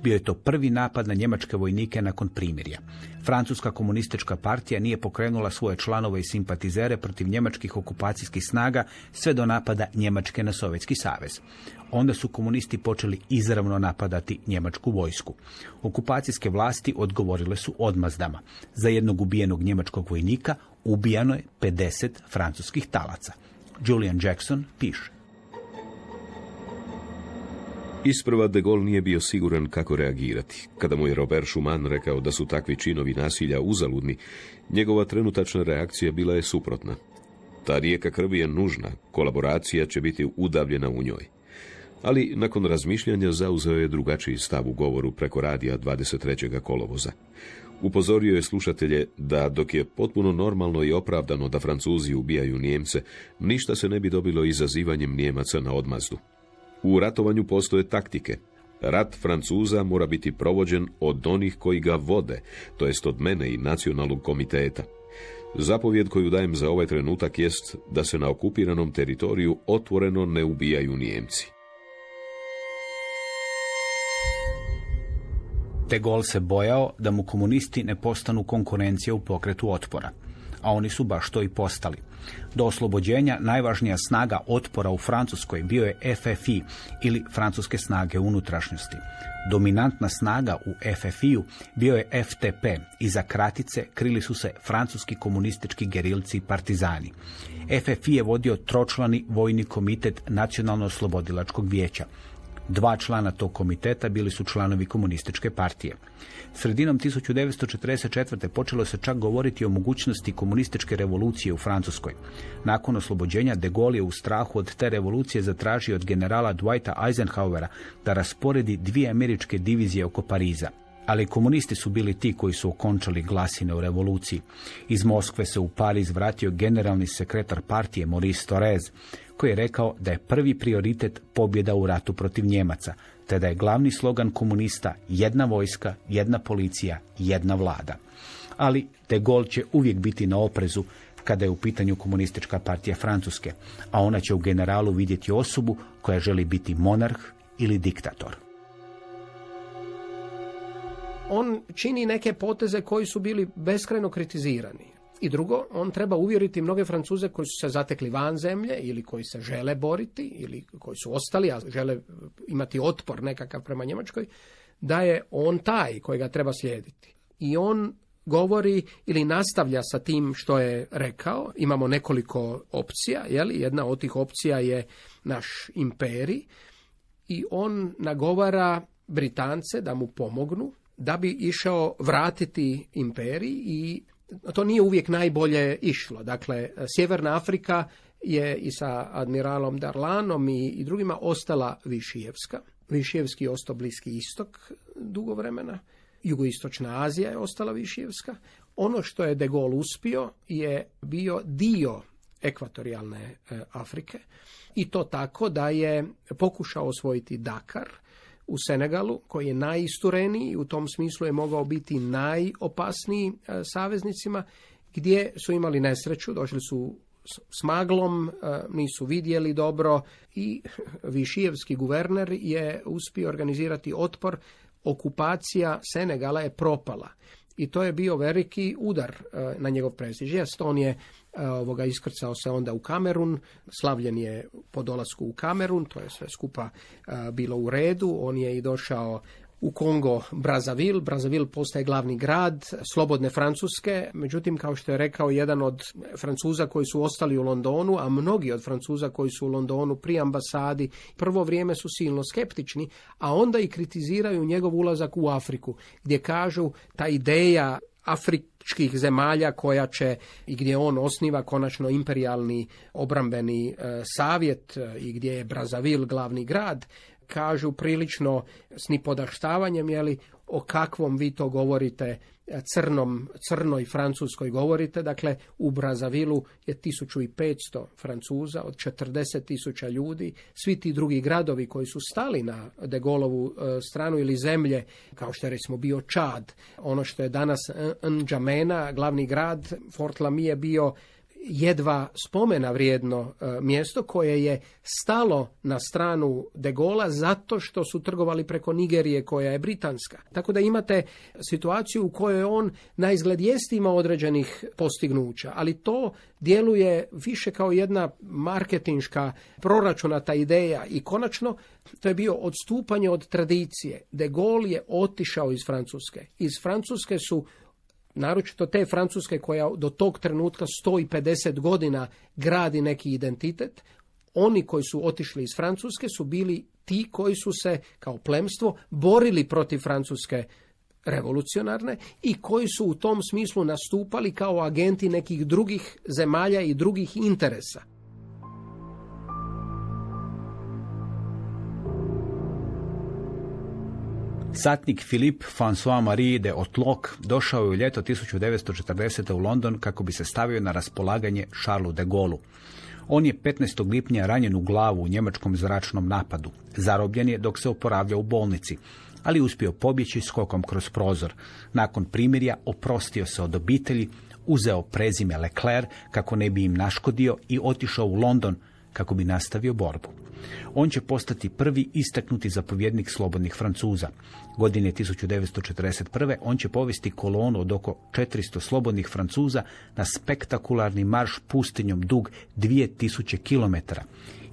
Bio je to prvi napad na njemačke vojnike nakon primirja. Francuska komunistička partija nije pokrenula svoje članove i simpatizere protiv njemačkih okupacijskih snaga sve do napada Njemačke na Sovjetski savez. Onda su komunisti počeli izravno napadati njemačku vojsku. Okupacijske vlasti odgovorile su odmazdama. Za jednog ubijenog njemačkog vojnika ubijano je 50 francuskih talaca. Julian Jackson piše. Isprva de Gaulle nije bio siguran kako reagirati. Kada mu je Robert Schumann rekao da su takvi činovi nasilja uzaludni, njegova trenutačna reakcija bila je suprotna. Ta rijeka krvi je nužna, kolaboracija će biti udavljena u njoj. Ali nakon razmišljanja zauzeo je drugačiji stav u govoru preko radija 23. kolovoza. Upozorio je slušatelje da dok je potpuno normalno i opravdano da Francuzi ubijaju Nijemce, ništa se ne bi dobilo izazivanjem Nijemaca na odmazdu. U ratovanju postoje taktike. Rat Francuza mora biti provođen od onih koji ga vode, to jest od mene i nacionalnog komiteta. Zapovjed koju dajem za ovaj trenutak jest da se na okupiranom teritoriju otvoreno ne ubijaju Nijemci. De Gaulle se bojao da mu komunisti ne postanu konkurencija u pokretu otpora, a oni su baš to i postali. Do oslobođenja najvažnija snaga otpora u Francuskoj bio je FFI ili Francuske snage unutrašnjosti. Dominantna snaga u FFI-u bio je FTP i za kratice krili su se francuski komunistički gerilci i partizani. FFI je vodio tročlani vojni komitet Nacionalno-oslobodilačkog vijeća. Dva člana tog komiteta bili su članovi komunističke partije. Sredinom 1944. počelo se čak govoriti o mogućnosti komunističke revolucije u Francuskoj. Nakon oslobođenja de Gaulle je u strahu od te revolucije zatražio od generala Dwighta Eisenhowera da rasporedi dvije američke divizije oko Pariza. ali komunisti su bili ti koji su okončali glasine u revoluciji. Iz Moskve se u Pariz vratio generalni sekretar partije Maurice Torres, koji je rekao da je prvi prioritet pobjeda u ratu protiv Njemaca, te da je glavni slogan komunista jedna vojska, jedna policija, jedna vlada. Ali de Gaulle će uvijek biti na oprezu kada je u pitanju komunistička partija Francuske, a ona će u generalu vidjeti osobu koja želi biti monarh ili diktator on čini neke poteze koji su bili beskrajno kritizirani. I drugo, on treba uvjeriti mnoge Francuze koji su se zatekli van zemlje ili koji se žele boriti ili koji su ostali, a žele imati otpor nekakav prema Njemačkoj, da je on taj kojega treba slijediti. I on govori ili nastavlja sa tim što je rekao. Imamo nekoliko opcija, jeli? jedna od tih opcija je naš imperij i on nagovara Britance da mu pomognu da bi išao vratiti imperij i to nije uvijek najbolje išlo. Dakle, Sjeverna Afrika je i sa admiralom Darlanom i, i drugima ostala Višijevska. Višijevski je ostao Bliski istok dugo vremena. Jugoistočna Azija je ostala Višijevska. Ono što je De Gaulle uspio je bio dio ekvatorijalne e, Afrike i to tako da je pokušao osvojiti Dakar, u Senegalu, koji je najistureniji i u tom smislu je mogao biti najopasniji e, saveznicima, gdje su imali nesreću, došli su s maglom, e, nisu vidjeli dobro i Višijevski guverner je uspio organizirati otpor. Okupacija Senegala je propala i to je bio veliki udar e, na njegov prestiž. Jest, on je e, ovoga, iskrcao se onda u Kamerun, slavljen je po dolasku u Kamerun, to je sve skupa e, bilo u redu, on je i došao u Kongo Brazavil. Brazavil postaje glavni grad slobodne Francuske, međutim kao što je rekao jedan od Francuza koji su ostali u Londonu, a mnogi od Francuza koji su u Londonu pri ambasadi prvo vrijeme su silno skeptični, a onda i kritiziraju njegov ulazak u Afriku, gdje kažu ta ideja afričkih zemalja koja će i gdje on osniva konačno imperijalni obrambeni e, savjet e, i gdje je Brazavil glavni grad kažu prilično s nipodaštavanjem, jeli, o kakvom vi to govorite crnom, crnoj francuskoj govorite. Dakle, u Brazavilu je 1500 Francuza od 40 tisuća ljudi. Svi ti drugi gradovi koji su stali na De Gaulovu e, stranu ili zemlje, kao što je recimo bio Čad, ono što je danas N'Djamena, glavni grad, Fort Lamy je bio jedva spomena vrijedno e, mjesto koje je stalo na stranu De Gola zato što su trgovali preko Nigerije koja je britanska. Tako da imate situaciju u kojoj on na izgled jest ima određenih postignuća, ali to djeluje više kao jedna marketinška proračunata ideja i konačno to je bio odstupanje od tradicije. De Gaulle je otišao iz Francuske. Iz Francuske su naročito te Francuske koja do tog trenutka 150 godina gradi neki identitet, oni koji su otišli iz Francuske su bili ti koji su se kao plemstvo borili protiv Francuske revolucionarne i koji su u tom smislu nastupali kao agenti nekih drugih zemalja i drugih interesa. Satnik Philippe François-Marie de Otlock došao je u ljeto 1940. u London kako bi se stavio na raspolaganje Charlesu de Gaulle. On je 15. lipnja ranjen u glavu u njemačkom zračnom napadu. Zarobljen je dok se oporavlja u bolnici, ali uspio pobjeći skokom kroz prozor. Nakon primirja oprostio se od obitelji, uzeo prezime Leclerc kako ne bi im naškodio i otišao u London kako bi nastavio borbu. On će postati prvi istaknuti zapovjednik slobodnih Francuza. Godine 1941. on će povesti kolonu od oko 400 slobodnih Francuza na spektakularni marš pustinjom dug 2000 km.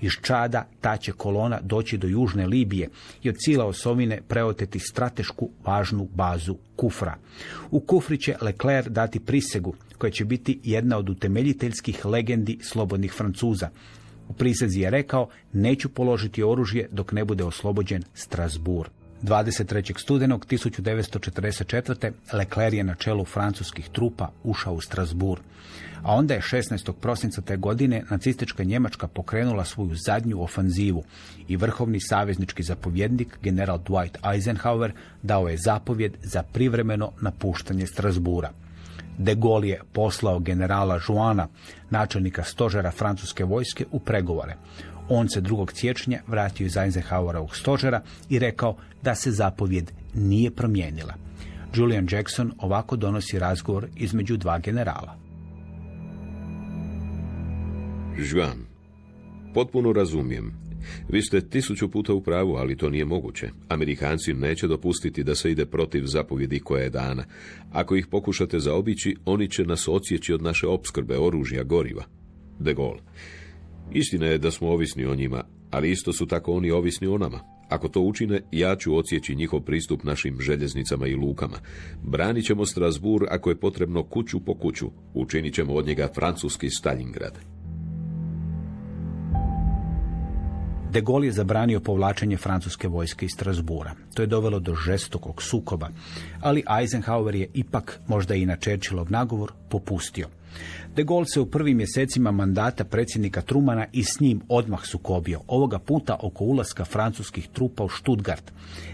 Iz Čada ta će kolona doći do Južne Libije i od Cila osovine preoteti stratešku važnu bazu Kufra. U Kufri će Leclerc dati prisegu koja će biti jedna od utemeljiteljskih legendi slobodnih Francuza. U prisezi je rekao, neću položiti oružje dok ne bude oslobođen Strasbourg. 23. studenog 1944. Leclerc je na čelu francuskih trupa ušao u Strasbourg. A onda je 16. prosinca te godine nacistička Njemačka pokrenula svoju zadnju ofanzivu i vrhovni saveznički zapovjednik general Dwight Eisenhower dao je zapovjed za privremeno napuštanje Strasbura. De Gaulle je poslao generala Joana, načelnika stožera francuske vojske, u pregovore. On se 2. siječnja vratio iz Eisenhowerovog stožera i rekao da se zapovjed nije promijenila. Julian Jackson ovako donosi razgovor između dva generala. Juan, potpuno razumijem. Vi ste tisuću puta u pravu, ali to nije moguće. Amerikanci neće dopustiti da se ide protiv zapovjedi koja je dana. Ako ih pokušate zaobići, oni će nas odsjeći od naše opskrbe oružja, goriva. De Gaulle. Istina je da smo ovisni o njima, ali isto su tako oni ovisni o nama. Ako to učine, ja ću odsjeći njihov pristup našim željeznicama i lukama. Branit ćemo Strasbourg ako je potrebno kuću po kuću. Učinit ćemo od njega francuski Stalingrad. De Gaulle je zabranio povlačenje francuske vojske iz Strasbura. To je dovelo do žestokog sukoba, ali Eisenhower je ipak, možda i na Churchillov nagovor, popustio. De Gaulle se u prvim mjesecima mandata predsjednika Trumana i s njim odmah sukobio, ovoga puta oko ulaska francuskih trupa u Stuttgart.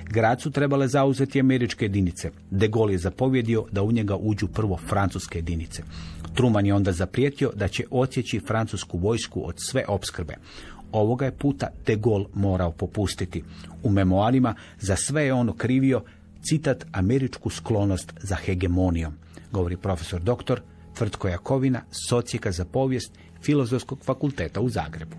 Grad su trebale zauzeti američke jedinice. De Gaulle je zapovjedio da u njega uđu prvo francuske jedinice. Truman je onda zaprijetio da će odsjeći francusku vojsku od sve opskrbe. Ovoga je puta de Gaulle morao popustiti. U memoarima za sve je ono krivio citat američku sklonost za hegemonijom, govori profesor doktor Tvrtko Jakovina, socijeka za povijest Filozofskog fakulteta u Zagrebu.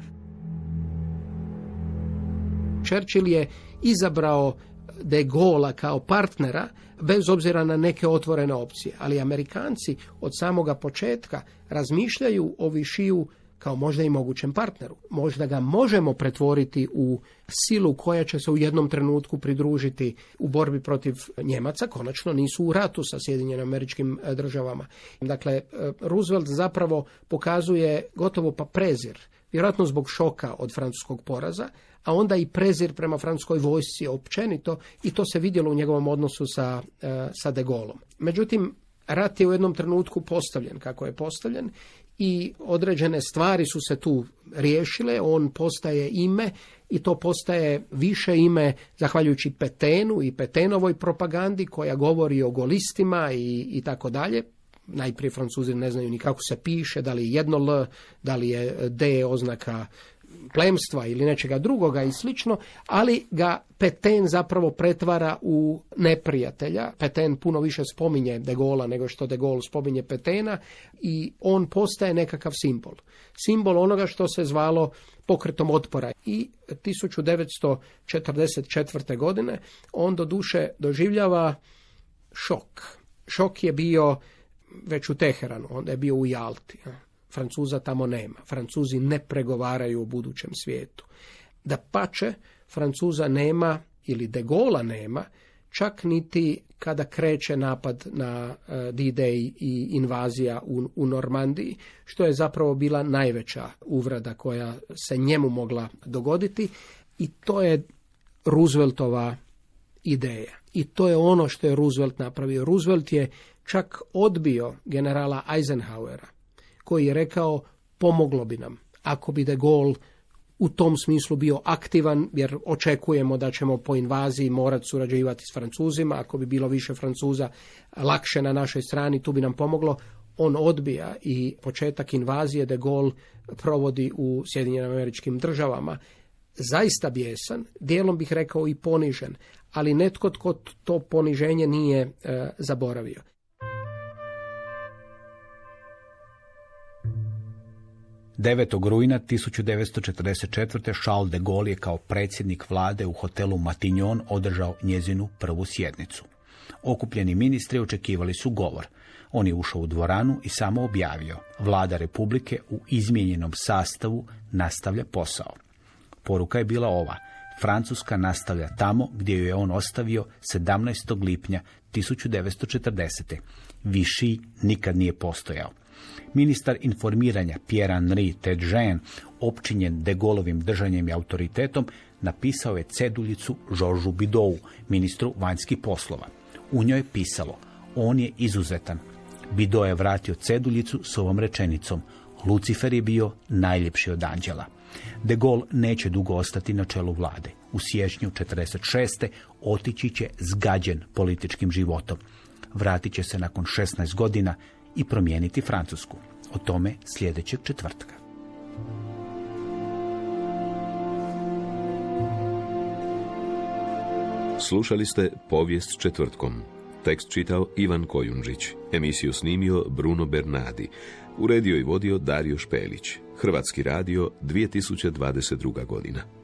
Churchill je izabrao de Gaulle kao partnera bez obzira na neke otvorene opcije, ali Amerikanci od samoga početka razmišljaju o Višiju kao možda i mogućem partneru. Možda ga možemo pretvoriti u silu koja će se u jednom trenutku pridružiti u borbi protiv Njemaca, konačno nisu u ratu sa Sjedinjenim američkim državama. Dakle, e, Roosevelt zapravo pokazuje gotovo pa prezir, vjerojatno zbog šoka od francuskog poraza, a onda i prezir prema francuskoj vojsci općenito i to se vidjelo u njegovom odnosu sa, e, sa de Gaulleom. Međutim, rat je u jednom trenutku postavljen kako je postavljen i određene stvari su se tu riješile, on postaje ime i to postaje više ime zahvaljujući Petenu i Petenovoj propagandi koja govori o golistima i, i tako dalje. Najprije Francuzi ne znaju ni kako se piše, da li je jedno L, da li je D oznaka plemstva ili nečega drugoga i slično, ali ga Peten zapravo pretvara u neprijatelja. Peten puno više spominje De Gola nego što De Gaulle spominje Petena i on postaje nekakav simbol. Simbol onoga što se zvalo pokretom otpora. I 1944. godine on do duše doživljava šok. Šok je bio već u Teheranu, onda je bio u Jalti. Francuza tamo nema. Francuzi ne pregovaraju o budućem svijetu. Da pače, Francuza nema ili de Gola nema, čak niti kada kreće napad na uh, D-Day i invazija u, u Normandiji, što je zapravo bila najveća uvrada koja se njemu mogla dogoditi i to je Rooseveltova ideja. I to je ono što je Roosevelt napravio. Roosevelt je čak odbio generala Eisenhowera koji je rekao pomoglo bi nam ako bi de Gaulle u tom smislu bio aktivan, jer očekujemo da ćemo po invaziji morati surađivati s Francuzima, ako bi bilo više Francuza lakše na našoj strani, tu bi nam pomoglo. On odbija i početak invazije de Gaulle provodi u Sjedinjenim američkim državama. Zaista bijesan, dijelom bih rekao i ponižen, ali netko tko to poniženje nije e, zaboravio. 9. rujna 1944. Charles de Gaulle je kao predsjednik vlade u hotelu Matignon održao njezinu prvu sjednicu. Okupljeni ministri očekivali su govor. On je ušao u dvoranu i samo objavio. Vlada Republike u izmijenjenom sastavu nastavlja posao. Poruka je bila ova. Francuska nastavlja tamo gdje ju je on ostavio 17. lipnja 1940. Viši nikad nije postojao. Ministar informiranja Pierre Henri Tedjen, opčinjen de Golovim držanjem i autoritetom, napisao je ceduljicu Žoržu Bidou, ministru vanjskih poslova. U njoj je pisalo, on je izuzetan. Bido je vratio ceduljicu s ovom rečenicom, Lucifer je bio najljepši od anđela. De Gaulle neće dugo ostati na čelu vlade. U siječnju 46. otići će zgađen političkim životom. Vratit će se nakon 16 godina i promijeniti Francusku. O tome sljedećeg četvrtka. Slušali ste povijest četvrtkom. Tekst čitao Ivan Kojundžić. Emisiju snimio Bruno Bernardi. Uredio i vodio Dario Špelić. Hrvatski radio 2022. godina.